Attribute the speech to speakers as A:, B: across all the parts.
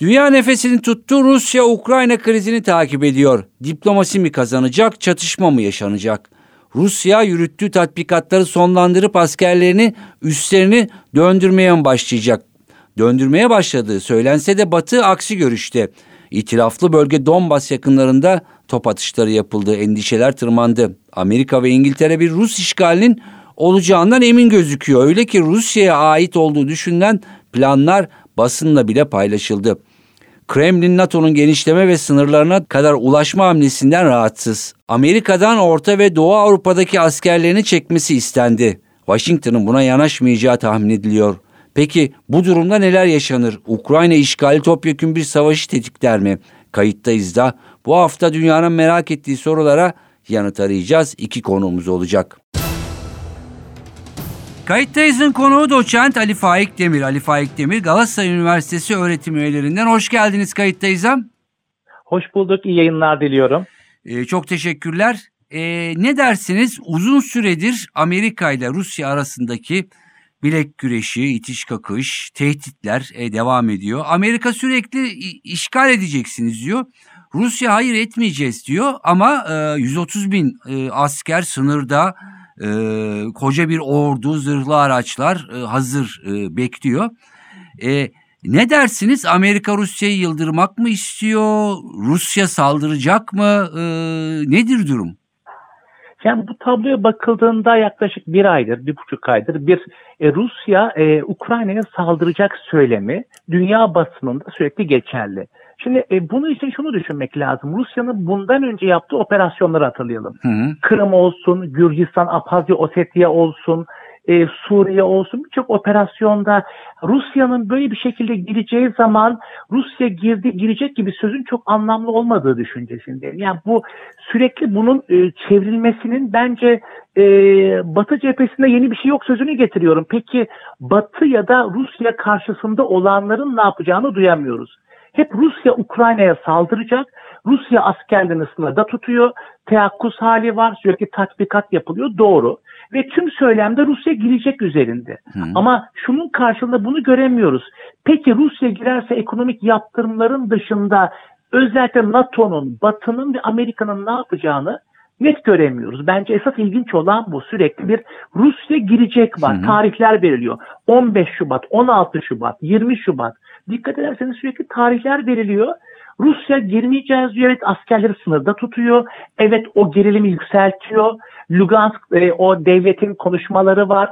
A: Dünya nefesini tuttu, Rusya-Ukrayna krizini takip ediyor. Diplomasi mi kazanacak, çatışma mı yaşanacak? Rusya yürüttüğü tatbikatları sonlandırıp askerlerini üstlerini döndürmeye mi başlayacak? Döndürmeye başladığı söylense de Batı aksi görüşte. İtilaflı bölge Donbas yakınlarında top atışları yapıldı, endişeler tırmandı. Amerika ve İngiltere bir Rus işgalinin olacağından emin gözüküyor. Öyle ki Rusya'ya ait olduğu düşünülen planlar basınla bile paylaşıldı. Kremlin NATO'nun genişleme ve sınırlarına kadar ulaşma hamlesinden rahatsız. Amerika'dan Orta ve Doğu Avrupa'daki askerlerini çekmesi istendi. Washington'ın buna yanaşmayacağı tahmin ediliyor. Peki bu durumda neler yaşanır? Ukrayna işgali topyekun bir savaşı tetikler mi? Kayıttayız da bu hafta dünyanın merak ettiği sorulara yanıt arayacağız. İki konuğumuz olacak. Kayıttayız'ın konuğu doçent Ali Faik Demir. Ali Faik Demir Galatasaray Üniversitesi öğretim üyelerinden. Hoş geldiniz Kayıttayız'a.
B: Hoş bulduk. İyi yayınlar diliyorum.
A: Ee, çok teşekkürler. Ee, ne dersiniz? Uzun süredir Amerika ile Rusya arasındaki bilek güreşi, itiş kakış, tehditler e, devam ediyor. Amerika sürekli işgal edeceksiniz diyor. Rusya hayır etmeyeceğiz diyor ama e, 130 bin e, asker sınırda e, koca bir ordu, zırhlı araçlar e, hazır e, bekliyor. E, ne dersiniz? Amerika Rusya'yı yıldırmak mı istiyor? Rusya saldıracak mı? E, nedir durum?
B: Yani bu tabloya bakıldığında yaklaşık bir aydır, bir buçuk aydır bir e, Rusya e, Ukrayna'ya saldıracak söylemi dünya basınında sürekli geçerli. Şimdi e, bunun için şunu düşünmek lazım. Rusya'nın bundan önce yaptığı operasyonları hatırlayalım. Hı hı. Kırım olsun, Gürcistan, Abhazya, Osetya olsun, e, Suriye olsun birçok operasyonda Rusya'nın böyle bir şekilde gireceği zaman Rusya girdi girecek gibi sözün çok anlamlı olmadığı düşüncesindeyim. Yani bu sürekli bunun e, çevrilmesinin bence e, Batı cephesinde yeni bir şey yok sözünü getiriyorum. Peki Batı ya da Rusya karşısında olanların ne yapacağını duyamıyoruz. Hep Rusya Ukrayna'ya saldıracak. Rusya askerlerini sınırda tutuyor. Teyakkuz hali var. Sürekli tatbikat yapılıyor. Doğru. Ve tüm söylemde Rusya girecek üzerinde. Hı. Ama şunun karşılığında bunu göremiyoruz. Peki Rusya girerse ekonomik yaptırımların dışında özellikle NATO'nun, Batı'nın ve Amerika'nın ne yapacağını net göremiyoruz. Bence esas ilginç olan bu. Sürekli bir Rusya girecek var. Hı hı. Tarihler veriliyor. 15 Şubat, 16 Şubat, 20 Şubat. Dikkat ederseniz sürekli tarihler veriliyor. Rusya girmeyeceğiz diyor. Evet askerleri sınırda tutuyor. Evet o gerilimi yükseltiyor. Lugansk e, o devletin konuşmaları var.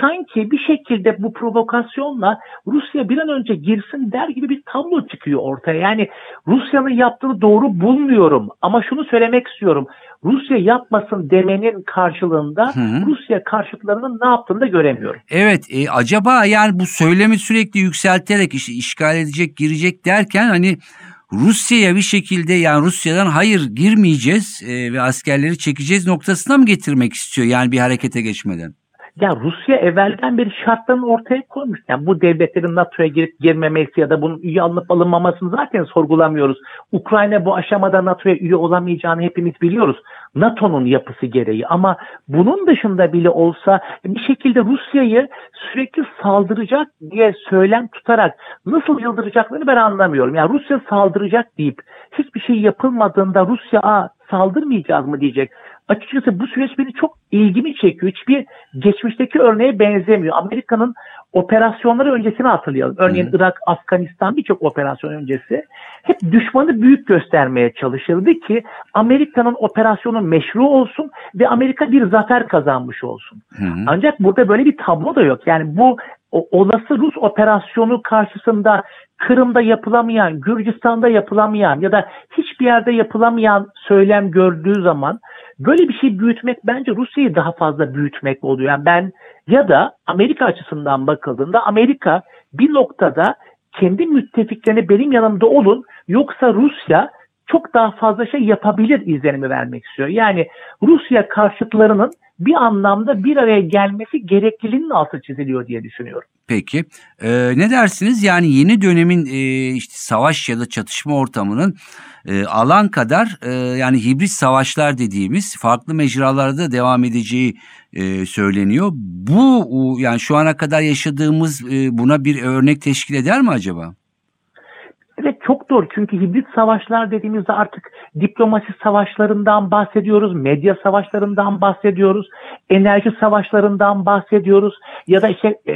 B: Sanki bir şekilde bu provokasyonla Rusya bir an önce girsin der gibi bir tablo çıkıyor ortaya. Yani Rusya'nın yaptığını doğru bulmuyorum ama şunu söylemek istiyorum. Rusya yapmasın demenin karşılığında Hı. Rusya karşıtlarının ne yaptığını da göremiyorum.
A: Evet e, acaba yani bu söylemi sürekli yükselterek işte işgal edecek girecek derken hani Rusya'ya bir şekilde yani Rusya'dan hayır girmeyeceğiz e, ve askerleri çekeceğiz noktasına mı getirmek istiyor yani bir harekete geçmeden?
B: Ya Rusya evvelden bir şartlarını ortaya koymuş. Yani bu devletlerin NATO'ya girip girmemesi ya da bunun üye alınıp alınmamasını zaten sorgulamıyoruz. Ukrayna bu aşamada NATO'ya üye olamayacağını hepimiz biliyoruz. NATO'nun yapısı gereği ama bunun dışında bile olsa bir şekilde Rusya'yı sürekli saldıracak diye söylem tutarak nasıl yıldıracaklarını ben anlamıyorum. Yani Rusya saldıracak deyip hiçbir şey yapılmadığında Rusya saldırmayacağız mı diyecek açıkçası bu süreç beni çok ilgimi çekiyor. Hiçbir geçmişteki örneğe benzemiyor. Amerika'nın operasyonları öncesini hatırlayalım. Örneğin hmm. Irak, Afganistan birçok operasyon öncesi hep düşmanı büyük göstermeye çalışıldı ki Amerika'nın operasyonu meşru olsun ve Amerika bir zafer kazanmış olsun. Hmm. Ancak burada böyle bir tablo da yok. Yani bu o, olası Rus operasyonu karşısında Kırım'da yapılamayan, Gürcistan'da yapılamayan ya da hiçbir yerde yapılamayan söylem gördüğü zaman Böyle bir şey büyütmek bence Rusya'yı daha fazla büyütmek oluyor. Yani ben ya da Amerika açısından bakıldığında Amerika bir noktada kendi müttefiklerine benim yanımda olun yoksa Rusya çok daha fazla şey yapabilir izlenimi vermek istiyor. Yani Rusya karşıtlarının bir anlamda bir araya gelmesi gerekliliğinin altı çiziliyor diye düşünüyorum.
A: Peki ee, ne dersiniz yani yeni dönemin e, işte savaş ya da çatışma ortamının e, alan kadar e, yani hibrit savaşlar dediğimiz farklı mecralarda devam edeceği e, söyleniyor. Bu yani şu ana kadar yaşadığımız e, buna bir örnek teşkil eder mi acaba?
B: Evet çok doğru çünkü hibrit savaşlar dediğimizde artık diplomasi savaşlarından bahsediyoruz, medya savaşlarından bahsediyoruz, enerji savaşlarından bahsediyoruz ya da işte e,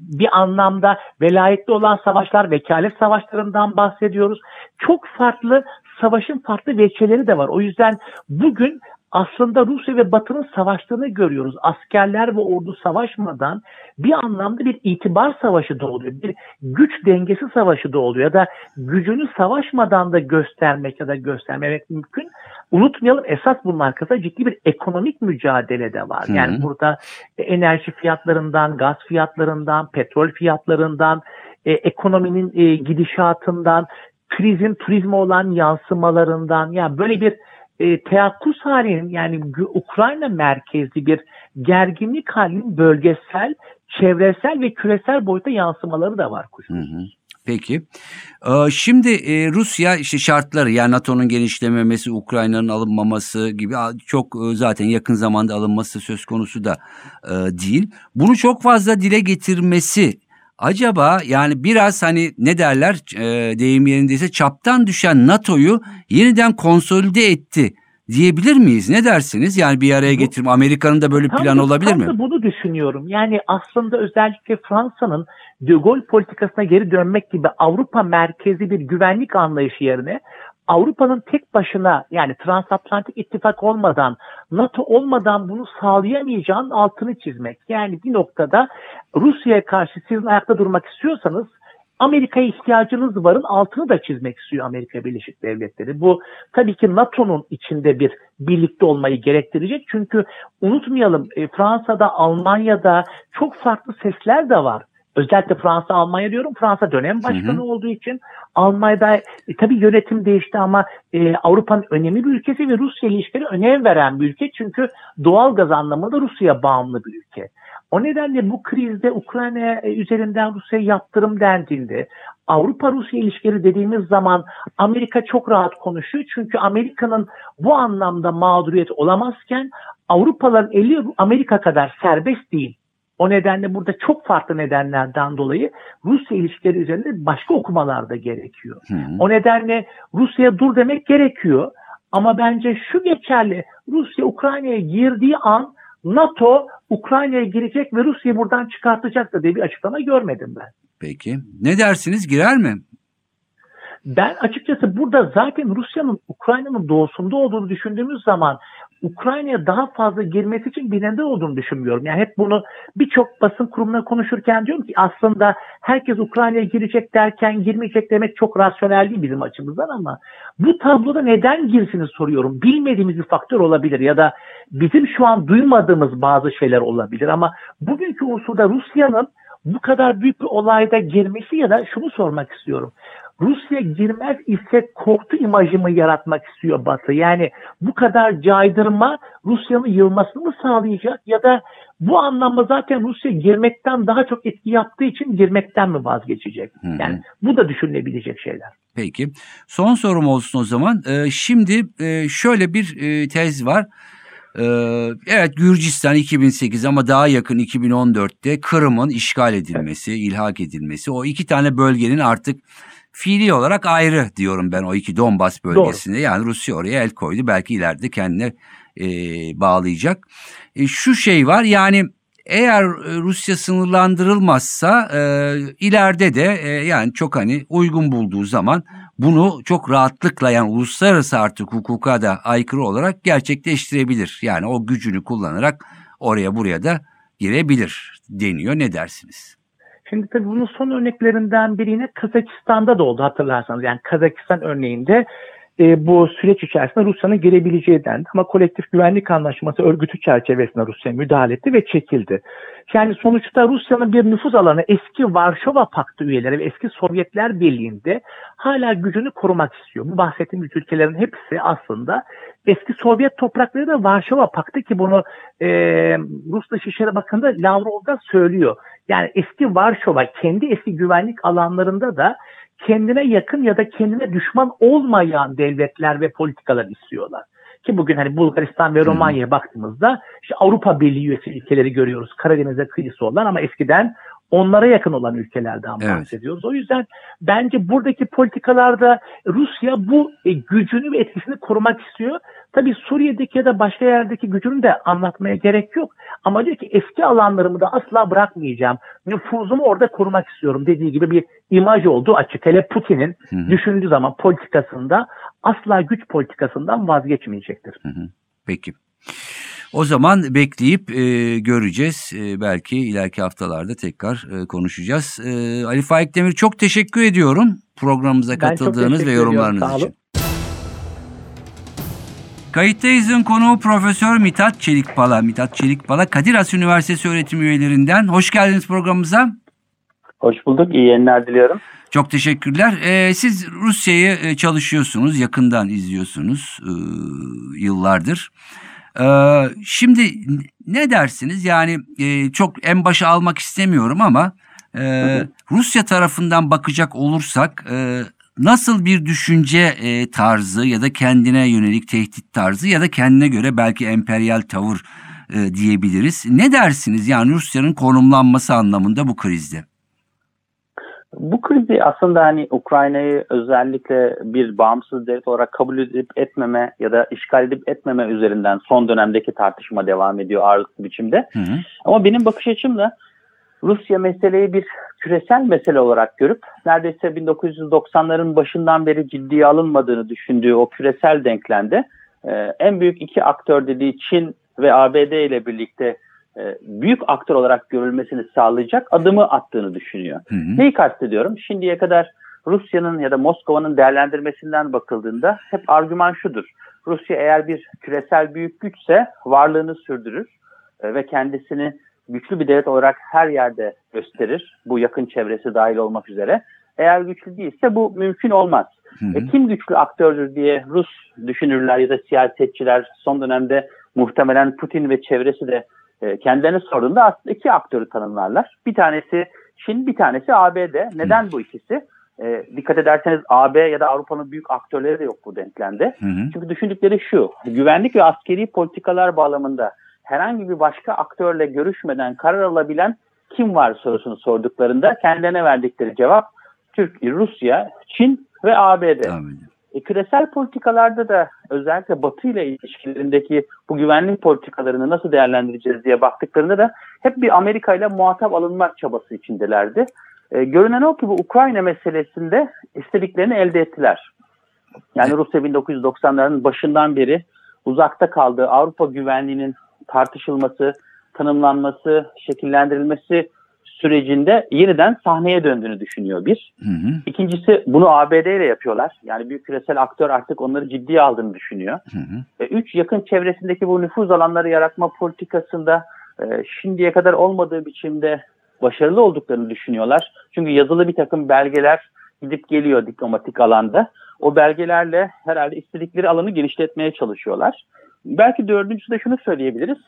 B: bir anlamda velayetli olan savaşlar, vekalet savaşlarından bahsediyoruz. Çok farklı savaşın farklı veçeleri de var. O yüzden bugün aslında Rusya ve Batı'nın savaştığını görüyoruz. Askerler ve ordu savaşmadan bir anlamda bir itibar savaşı da oluyor. Bir güç dengesi savaşı da oluyor. Ya da gücünü savaşmadan da göstermek ya da göstermemek mümkün. Unutmayalım esas bunun arkasında ciddi bir ekonomik mücadele de var. Yani Hı-hı. burada enerji fiyatlarından, gaz fiyatlarından, petrol fiyatlarından, e, ekonominin e, gidişatından, krizin turizme olan yansımalarından yani böyle bir e, teyakkuz halinin yani Ukrayna merkezli bir gerginlik halinin bölgesel, çevresel ve küresel boyuta yansımaları da var kuşkusuz.
A: Peki. Ee, şimdi e, Rusya işte şartları yani NATO'nun genişlememesi, Ukrayna'nın alınmaması gibi çok e, zaten yakın zamanda alınması söz konusu da e, değil. Bunu çok fazla dile getirmesi acaba yani biraz hani ne derler e, deyim yerindeyse çaptan düşen NATO'yu yeniden konsolide etti diyebilir miyiz? Ne dersiniz? Yani bir araya getirme Amerika'nın da böyle
B: tam
A: plan
B: da,
A: olabilir
B: tam
A: mi?
B: Da bunu düşünüyorum. Yani aslında özellikle Fransa'nın De Gaulle politikasına geri dönmek gibi Avrupa merkezi bir güvenlik anlayışı yerine Avrupa'nın tek başına yani transatlantik ittifak olmadan, NATO olmadan bunu sağlayamayacağın altını çizmek. Yani bir noktada Rusya'ya karşı sizin ayakta durmak istiyorsanız Amerika'ya ihtiyacınız varın altını da çizmek istiyor Amerika Birleşik Devletleri. Bu tabii ki NATO'nun içinde bir birlikte olmayı gerektirecek. Çünkü unutmayalım e, Fransa'da, Almanya'da çok farklı sesler de var. Özellikle Fransa, Almanya diyorum. Fransa dönem başkanı hı hı. olduğu için Almanya'da e, tabii yönetim değişti ama e, Avrupa'nın önemli bir ülkesi ve Rusya ilişkileri önem veren bir ülke. Çünkü doğal gaz anlamında Rusya bağımlı bir ülke. O nedenle bu krizde Ukrayna e, üzerinden Rusya'ya yaptırım dendiğinde Avrupa-Rusya ilişkileri dediğimiz zaman Amerika çok rahat konuşuyor. Çünkü Amerika'nın bu anlamda mağduriyet olamazken Avrupalıların eli Amerika kadar serbest değil. O nedenle burada çok farklı nedenlerden dolayı Rusya ilişkileri üzerinde başka okumalar da gerekiyor. Hı hı. O nedenle Rusya'ya dur demek gerekiyor. Ama bence şu geçerli. Rusya Ukrayna'ya girdiği an NATO Ukrayna'ya girecek ve Rusya'yı buradan çıkartacak da diye bir açıklama görmedim ben.
A: Peki. Ne dersiniz girer mi?
B: Ben açıkçası burada zaten Rusya'nın Ukrayna'nın doğusunda olduğunu düşündüğümüz zaman Ukrayna'ya daha fazla girmesi için bir neden olduğunu düşünmüyorum. Yani hep bunu birçok basın kurumuna konuşurken diyorum ki aslında herkes Ukrayna'ya girecek derken girmeyecek demek çok rasyonel değil bizim açımızdan ama bu tabloda neden girsiniz soruyorum. Bilmediğimiz bir faktör olabilir ya da bizim şu an duymadığımız bazı şeyler olabilir ama bugünkü unsurda Rusya'nın bu kadar büyük bir olayda girmesi ya da şunu sormak istiyorum. Rusya girmez ise korku imajı mı yaratmak istiyor Batı? Yani bu kadar caydırma Rusya'nın yılmasını mı sağlayacak ya da bu anlamda zaten Rusya girmekten daha çok etki yaptığı için girmekten mi vazgeçecek? Hı hı. Yani bu da düşünülebilecek şeyler.
A: Peki. Son sorum olsun o zaman. Ee, şimdi e, şöyle bir e, tez var. Ee, evet Gürcistan 2008 ama daha yakın 2014'te Kırım'ın işgal edilmesi, evet. ilhak edilmesi. O iki tane bölgenin artık fiili olarak ayrı diyorum ben o iki Donbas bölgesinde. Doğru. Yani Rusya oraya el koydu. Belki ileride kendine e, bağlayacak. E, şu şey var yani eğer Rusya sınırlandırılmazsa e, ileride de e, yani çok hani uygun bulduğu zaman bunu çok rahatlıkla yani uluslararası artık hukuka da aykırı olarak gerçekleştirebilir. Yani o gücünü kullanarak oraya buraya da girebilir deniyor. Ne dersiniz?
B: Şimdi tabii bunun son örneklerinden biri yine Kazakistan'da da oldu hatırlarsanız. Yani Kazakistan örneğinde e, bu süreç içerisinde Rusya'nın girebileceği dendi. Ama kolektif güvenlik anlaşması örgütü çerçevesinde Rusya müdahale etti ve çekildi. Yani sonuçta Rusya'nın bir nüfuz alanı eski Varşova Paktı üyeleri ve eski Sovyetler Birliği'nde hala gücünü korumak istiyor. Bu bahsettiğim ülkelerin hepsi aslında eski Sovyet toprakları da Varşova Paktı ki bunu e, Rus Dışişleri Bakanı da söylüyor. Yani eski Varşova kendi eski güvenlik alanlarında da kendine yakın ya da kendine düşman olmayan devletler ve politikalar istiyorlar. Ki bugün hani Bulgaristan ve Romanya'ya baktığımızda işte Avrupa Birliği üyesi ülkeleri görüyoruz. Karadeniz'e kıyısı olan ama eskiden onlara yakın olan ülkelerden
A: Evet.
B: bahsediyoruz. O yüzden bence buradaki politikalarda Rusya bu e, gücünü ve etkisini korumak istiyor. Tabii Suriye'deki ya da başka yerdeki gücünü de anlatmaya gerek yok. Ama diyor ki eski alanlarımı da asla bırakmayacağım. Nüfuzumu orada korumak istiyorum dediği gibi bir imaj olduğu açık. Hele Putin'in düşündüğü zaman politikasında asla güç politikasından vazgeçmeyecektir.
A: Peki. O zaman bekleyip e, göreceğiz. E, belki ileriki haftalarda tekrar e, konuşacağız. E, Ali Faik Demir çok teşekkür ediyorum programımıza katıldığınız ve yorumlarınız için. Kayıttayız'ın konuğu Profesör Mithat Çelikpala. Mithat Çelikpala Kadir Has Üniversitesi öğretim üyelerinden. Hoş geldiniz programımıza.
C: Hoş bulduk. İyi yayınlar diliyorum.
A: Çok teşekkürler. Ee, siz Rusya'yı e, çalışıyorsunuz, yakından izliyorsunuz e, yıllardır. Ee, şimdi ne dersiniz? Yani e, çok en başa almak istemiyorum ama e, Rusya tarafından bakacak olursak e, nasıl bir düşünce e, tarzı ya da kendine yönelik tehdit tarzı ya da kendine göre belki emperyal tavır e, diyebiliriz. Ne dersiniz yani Rusya'nın konumlanması anlamında bu krizde?
C: Bu krizi aslında hani Ukrayna'yı özellikle bir bağımsız devlet olarak kabul edip etmeme ya da işgal edip etmeme üzerinden son dönemdeki tartışma devam ediyor ağırlıklı biçimde.
A: Hı hı.
C: Ama benim bakış açımla Rusya meseleyi bir küresel mesele olarak görüp neredeyse 1990'ların başından beri ciddiye alınmadığını düşündüğü o küresel denklemde e, en büyük iki aktör dediği Çin ve ABD ile birlikte e, büyük aktör olarak görülmesini sağlayacak adımı attığını düşünüyor.
A: Hı hı.
C: Neyi kastediyorum? Şimdiye kadar Rusya'nın ya da Moskova'nın değerlendirmesinden bakıldığında hep argüman şudur. Rusya eğer bir küresel büyük güçse varlığını sürdürür e, ve kendisini güçlü bir devlet olarak her yerde gösterir. Bu yakın çevresi dahil olmak üzere. Eğer güçlü değilse bu mümkün olmaz.
A: Hı hı.
C: E, kim güçlü aktördür diye Rus düşünürler ya da siyasetçiler son dönemde muhtemelen Putin ve çevresi de e, kendilerine sorduğunda aslında iki aktörü tanımlarlar. Bir tanesi Çin, bir tanesi ABD. Neden bu ikisi? E, dikkat ederseniz AB ya da Avrupa'nın büyük aktörleri de yok bu denklemde.
A: Hı hı.
C: Çünkü düşündükleri şu, güvenlik ve askeri politikalar bağlamında herhangi bir başka aktörle görüşmeden karar alabilen kim var sorusunu sorduklarında kendilerine verdikleri cevap Türk, Rusya, Çin ve ABD. E, küresel politikalarda da özellikle Batı ile ilişkilerindeki bu güvenlik politikalarını nasıl değerlendireceğiz diye baktıklarında da hep bir Amerika ile muhatap alınmak çabası içindelerdi. E, görünen o ki bu Ukrayna meselesinde istediklerini elde ettiler. Yani Rusya 1990'ların başından beri uzakta kaldığı Avrupa güvenliğinin tartışılması, tanımlanması, şekillendirilmesi sürecinde yeniden sahneye döndüğünü düşünüyor bir.
A: Hı hı.
C: İkincisi bunu ABD ile yapıyorlar. Yani büyük küresel aktör artık onları ciddiye aldığını düşünüyor.
A: Hı hı.
C: Ve üç, yakın çevresindeki bu nüfuz alanları yaratma politikasında e, şimdiye kadar olmadığı biçimde başarılı olduklarını düşünüyorlar. Çünkü yazılı bir takım belgeler gidip geliyor diplomatik alanda. O belgelerle herhalde istedikleri alanı genişletmeye çalışıyorlar. Belki dördüncüsü de şunu söyleyebiliriz.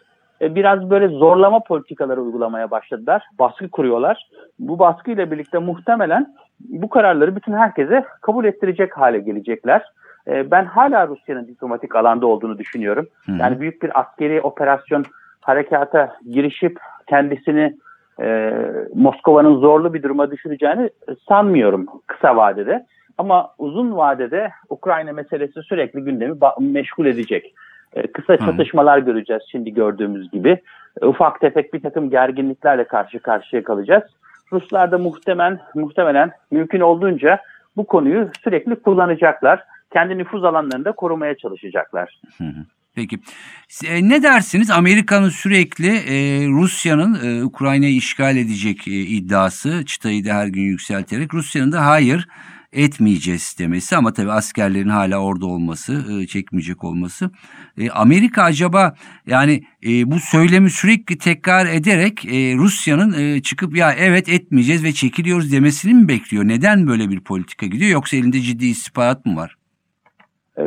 C: E, Biraz böyle zorlama politikaları uygulamaya başladılar. Baskı kuruyorlar. Bu baskıyla birlikte muhtemelen bu kararları bütün herkese kabul ettirecek hale gelecekler. E, Ben hala Rusya'nın diplomatik alanda olduğunu düşünüyorum. Yani büyük bir askeri operasyon harekata girişip kendisini e, Moskova'nın zorlu bir duruma düşüreceğini sanmıyorum kısa vadede. Ama uzun vadede Ukrayna meselesi sürekli gündemi meşgul edecek. E, kısa çatışmalar göreceğiz şimdi gördüğümüz gibi. E, ufak tefek bir takım gerginliklerle karşı karşıya kalacağız. Ruslar da muhtemelen, muhtemelen mümkün olduğunca bu konuyu sürekli kullanacaklar. Kendi nüfuz alanlarını da korumaya çalışacaklar.
A: Hı hı. Peki. E, ne dersiniz Amerika'nın sürekli e, Rusya'nın e, Ukrayna'yı işgal edecek e, iddiası çıtayı da her gün yükselterek Rusya'nın da hayır etmeyeceğiz demesi ama tabii askerlerin hala orada olması, e, çekmeyecek olması. E, Amerika acaba yani e, bu söylemi sürekli tekrar ederek Rusya'nın çıkıp ya evet etmeyeceğiz ve çekiliyoruz demesini mi bekliyor? Neden böyle bir politika gidiyor yoksa elinde ciddi istihbarat mı var?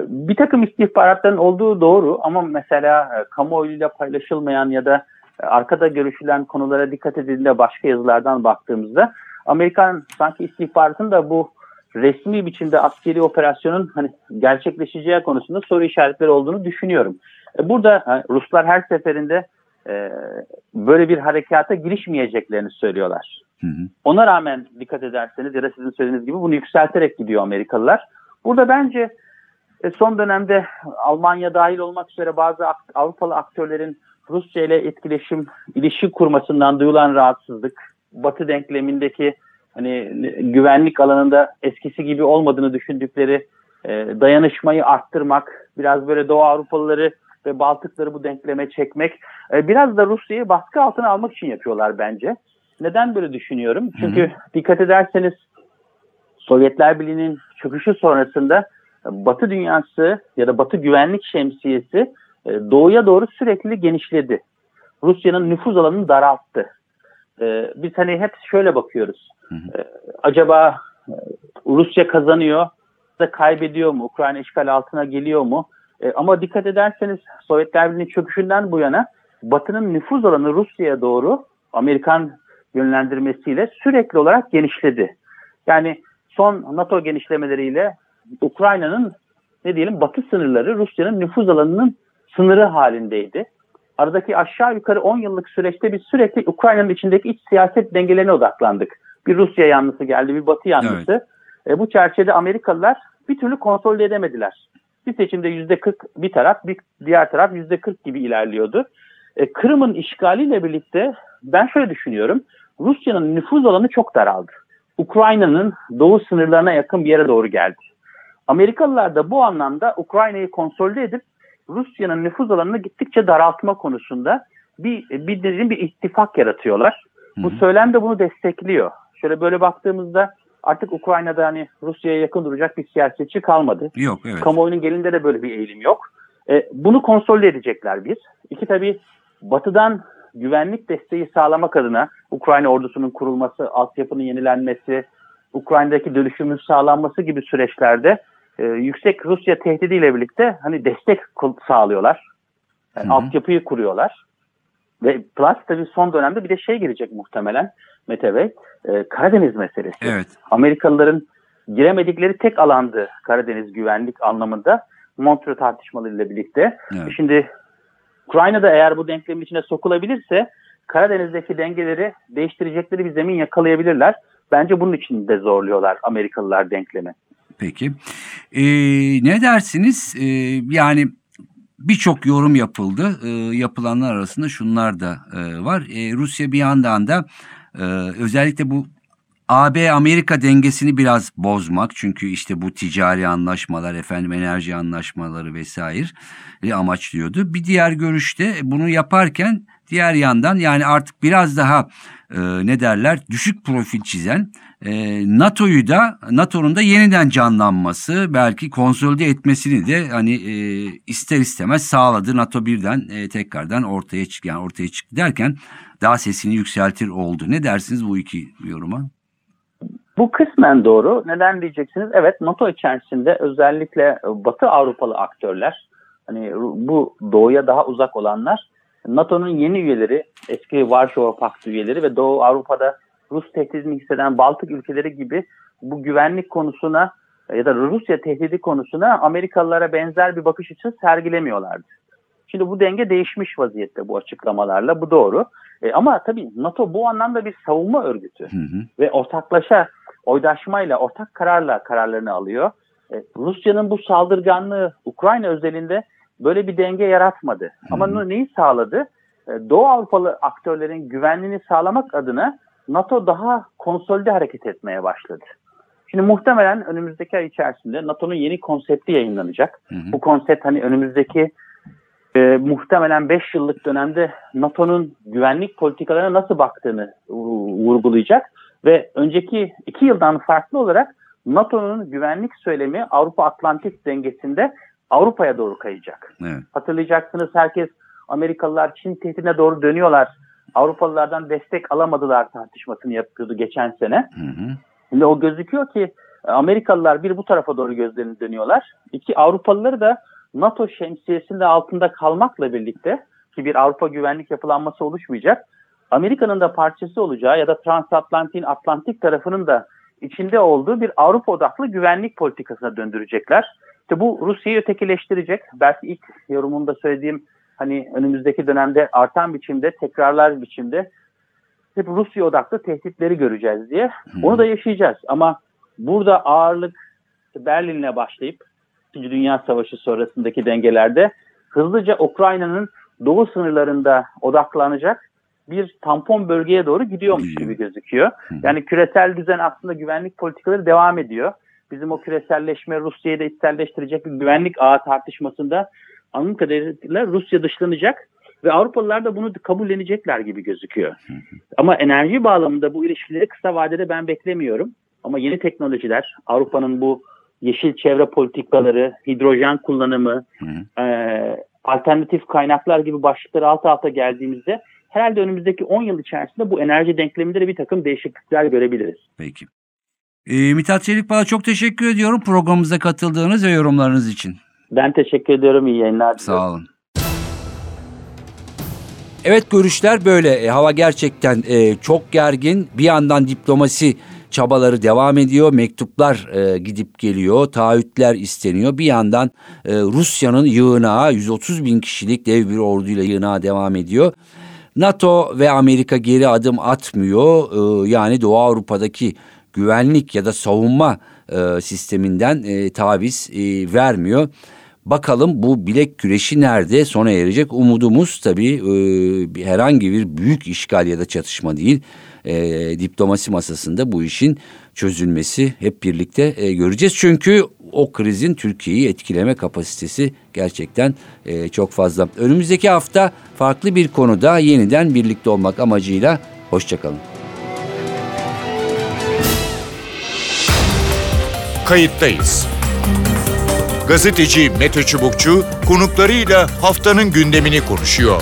C: Bir takım istihbaratların olduğu doğru ama mesela kamuoyuyla paylaşılmayan ya da arkada görüşülen konulara dikkat edildiğinde başka yazılardan baktığımızda Amerikan sanki istihbaratın da bu resmi biçimde askeri operasyonun hani gerçekleşeceği konusunda soru işaretleri olduğunu düşünüyorum. Burada Ruslar her seferinde böyle bir harekata girişmeyeceklerini söylüyorlar. Hı hı. Ona rağmen dikkat ederseniz ya da sizin söylediğiniz gibi bunu yükselterek gidiyor Amerikalılar. Burada bence son dönemde Almanya dahil olmak üzere bazı Avrupalı aktörlerin Rusya ile etkileşim, ilişki kurmasından duyulan rahatsızlık, Batı denklemindeki hani güvenlik alanında eskisi gibi olmadığını düşündükleri e, dayanışmayı arttırmak, biraz böyle Doğu Avrupalıları ve Baltıkları bu denkleme çekmek, e, biraz da Rusya'yı baskı altına almak için yapıyorlar bence. Neden böyle düşünüyorum? Çünkü hı hı. dikkat ederseniz Sovyetler Birliği'nin çöküşü sonrasında Batı dünyası ya da Batı güvenlik şemsiyesi e, doğuya doğru sürekli genişledi. Rusya'nın nüfuz alanını daralttı. E, biz hani hep şöyle bakıyoruz. Hı hı. E, acaba Rusya kazanıyor da kaybediyor mu? Ukrayna işgal altına geliyor mu? Ama dikkat ederseniz Sovyetler Birliği'nin çöküşünden bu yana Batı'nın nüfuz alanı Rusya'ya doğru Amerikan yönlendirmesiyle sürekli olarak genişledi. Yani son NATO genişlemeleriyle Ukrayna'nın ne diyelim batı sınırları Rusya'nın nüfuz alanının sınırı halindeydi. Aradaki aşağı yukarı 10 yıllık süreçte biz sürekli Ukrayna'nın içindeki iç siyaset dengelerine odaklandık. Bir Rusya yanlısı geldi, bir Batı yanlısı. Evet. E, bu çerçevede Amerikalılar bir türlü konsolide edemediler. Bir seçimde yüzde 40 bir taraf, bir diğer taraf yüzde 40 gibi ilerliyordu. E, Kırım'ın işgaliyle birlikte ben şöyle düşünüyorum. Rusya'nın nüfuz alanı çok daraldı. Ukrayna'nın doğu sınırlarına yakın bir yere doğru geldi. Amerikalılar da bu anlamda Ukrayna'yı konsolide edip Rusya'nın nüfuz alanını gittikçe daraltma konusunda bir bir, bir, bir ittifak yaratıyorlar. Hı hı. Bu söylem de bunu destekliyor. Şöyle böyle baktığımızda artık Ukrayna'da hani Rusya'ya yakın duracak bir siyasetçi kalmadı.
A: Yok evet.
C: Kamuoyunun gelinde de böyle bir eğilim yok. E, bunu konsolide edecekler bir. İki tabii batıdan güvenlik desteği sağlamak adına Ukrayna ordusunun kurulması, altyapının yenilenmesi, Ukrayna'daki dönüşümün sağlanması gibi süreçlerde e, yüksek Rusya tehdidiyle birlikte hani destek sağlıyorlar. Yani altyapıyı kuruyorlar. Ve plus tabii son dönemde bir de şey girecek muhtemelen Mete Bey. E, Karadeniz meselesi.
A: Evet.
C: Amerikalıların giremedikleri tek alandı Karadeniz güvenlik anlamında. Montreux tartışmalarıyla birlikte. Evet. Şimdi Ukrayna'da eğer bu denklemin içine sokulabilirse Karadeniz'deki dengeleri değiştirecekleri bir zemin yakalayabilirler. Bence bunun için de zorluyorlar Amerikalılar denklemi.
A: Peki. Ee, ne dersiniz? Ee, yani birçok yorum yapıldı. Ee, yapılanlar arasında şunlar da e, var. Ee, Rusya bir yandan da e, özellikle bu AB-Amerika dengesini biraz bozmak çünkü işte bu ticari anlaşmalar efendim enerji anlaşmaları vesaire amaçlıyordu. Bir diğer görüşte bunu yaparken diğer yandan yani artık biraz daha e, ne derler düşük profil çizen e, NATO'yu da NATO'nun da yeniden canlanması belki konsolide etmesini de hani e, ister istemez sağladı. NATO birden e, tekrardan ortaya çık yani ortaya çıktı derken daha sesini yükseltir oldu. Ne dersiniz bu iki yoruma?
C: Bu kısmen doğru. Neden diyeceksiniz? Evet NATO içerisinde özellikle Batı Avrupalı aktörler hani bu doğuya daha uzak olanlar NATO'nun yeni üyeleri, eski Varşova Paktı üyeleri ve Doğu Avrupa'da Rus tehdidini hisseden Baltık ülkeleri gibi bu güvenlik konusuna ya da Rusya tehdidi konusuna Amerikalılara benzer bir bakış açısı sergilemiyorlardı. Şimdi bu denge değişmiş vaziyette bu açıklamalarla. Bu doğru. E, ama tabii NATO bu anlamda bir savunma örgütü. Hı hı. Ve ortaklaşa, oydaşmayla, ortak kararla kararlarını alıyor. E, Rusya'nın bu saldırganlığı Ukrayna özelinde böyle bir denge yaratmadı. Hı. Ama neyi sağladı? E, Doğu Avrupalı aktörlerin güvenliğini sağlamak adına NATO daha konsolide hareket etmeye başladı. Şimdi muhtemelen önümüzdeki ay içerisinde NATO'nun yeni konsepti yayınlanacak. Hı hı. Bu konsept hani önümüzdeki e, muhtemelen 5 yıllık dönemde NATO'nun güvenlik politikalarına nasıl baktığını vurgulayacak ve önceki 2 yıldan farklı olarak NATO'nun güvenlik söylemi Avrupa-Atlantik dengesinde Avrupa'ya doğru kayacak.
A: Evet.
C: Hatırlayacaksınız herkes Amerikalılar Çin tehdidine doğru dönüyorlar. Avrupalılardan destek alamadılar tartışmasını yapıyordu geçen sene.
A: Hı hı.
C: Şimdi o gözüküyor ki Amerikalılar bir bu tarafa doğru gözlerini dönüyorlar. İki Avrupalıları da NATO şemsiyesinde altında kalmakla birlikte ki bir Avrupa güvenlik yapılanması oluşmayacak. Amerika'nın da parçası olacağı ya da transatlantin Atlantik tarafının da içinde olduğu bir Avrupa odaklı güvenlik politikasına döndürecekler. İşte bu Rusya'yı ötekileştirecek. Belki ilk yorumunda söylediğim hani önümüzdeki dönemde artan biçimde, tekrarlar biçimde hep Rusya odaklı tehditleri göreceğiz diye. Onu da yaşayacağız. Ama burada ağırlık Berlin'le başlayıp İkinci Dünya Savaşı sonrasındaki dengelerde hızlıca Ukrayna'nın doğu sınırlarında odaklanacak bir tampon bölgeye doğru gidiyormuş
A: Gidiyor.
C: gibi gözüküyor. Yani küresel düzen aslında güvenlik politikaları devam ediyor. Bizim o küreselleşme Rusya'yı da içselleştirecek bir güvenlik ağı tartışmasında anladığım kadarıyla Rusya dışlanacak ve Avrupalılar da bunu kabullenecekler gibi gözüküyor. Ama enerji bağlamında bu ilişkileri kısa vadede ben beklemiyorum. Ama yeni teknolojiler, Avrupa'nın bu yeşil çevre politikaları, hidrojen kullanımı, e, alternatif kaynaklar gibi başlıkları alt alta geldiğimizde herhalde önümüzdeki 10 yıl içerisinde bu enerji denkleminde de bir takım değişiklikler görebiliriz.
A: Peki. Ee, Mithat Çelikbağ'a çok teşekkür ediyorum programımıza katıldığınız ve yorumlarınız için.
C: Ben teşekkür ediyorum. İyi yayınlar.
A: Sağ olun. Evet görüşler böyle. E, hava gerçekten e, çok gergin. Bir yandan diplomasi çabaları devam ediyor. Mektuplar e, gidip geliyor. Taahhütler isteniyor. Bir yandan e, Rusya'nın yığınağı 130 bin kişilik dev bir orduyla yığınağı devam ediyor. NATO ve Amerika geri adım atmıyor. E, yani Doğu Avrupa'daki güvenlik ya da savunma e, sisteminden e, taviz e, vermiyor. Bakalım bu bilek güreşi nerede sona erecek? Umudumuz tabii e, herhangi bir büyük işgal ya da çatışma değil. E, diplomasi masasında bu işin çözülmesi hep birlikte e, göreceğiz. Çünkü o krizin Türkiye'yi etkileme kapasitesi gerçekten e, çok fazla. Önümüzdeki hafta farklı bir konuda yeniden birlikte olmak amacıyla hoşçakalın.
D: Kayıttayız. Gazeteci Mete Çubukçu konuklarıyla haftanın gündemini konuşuyor.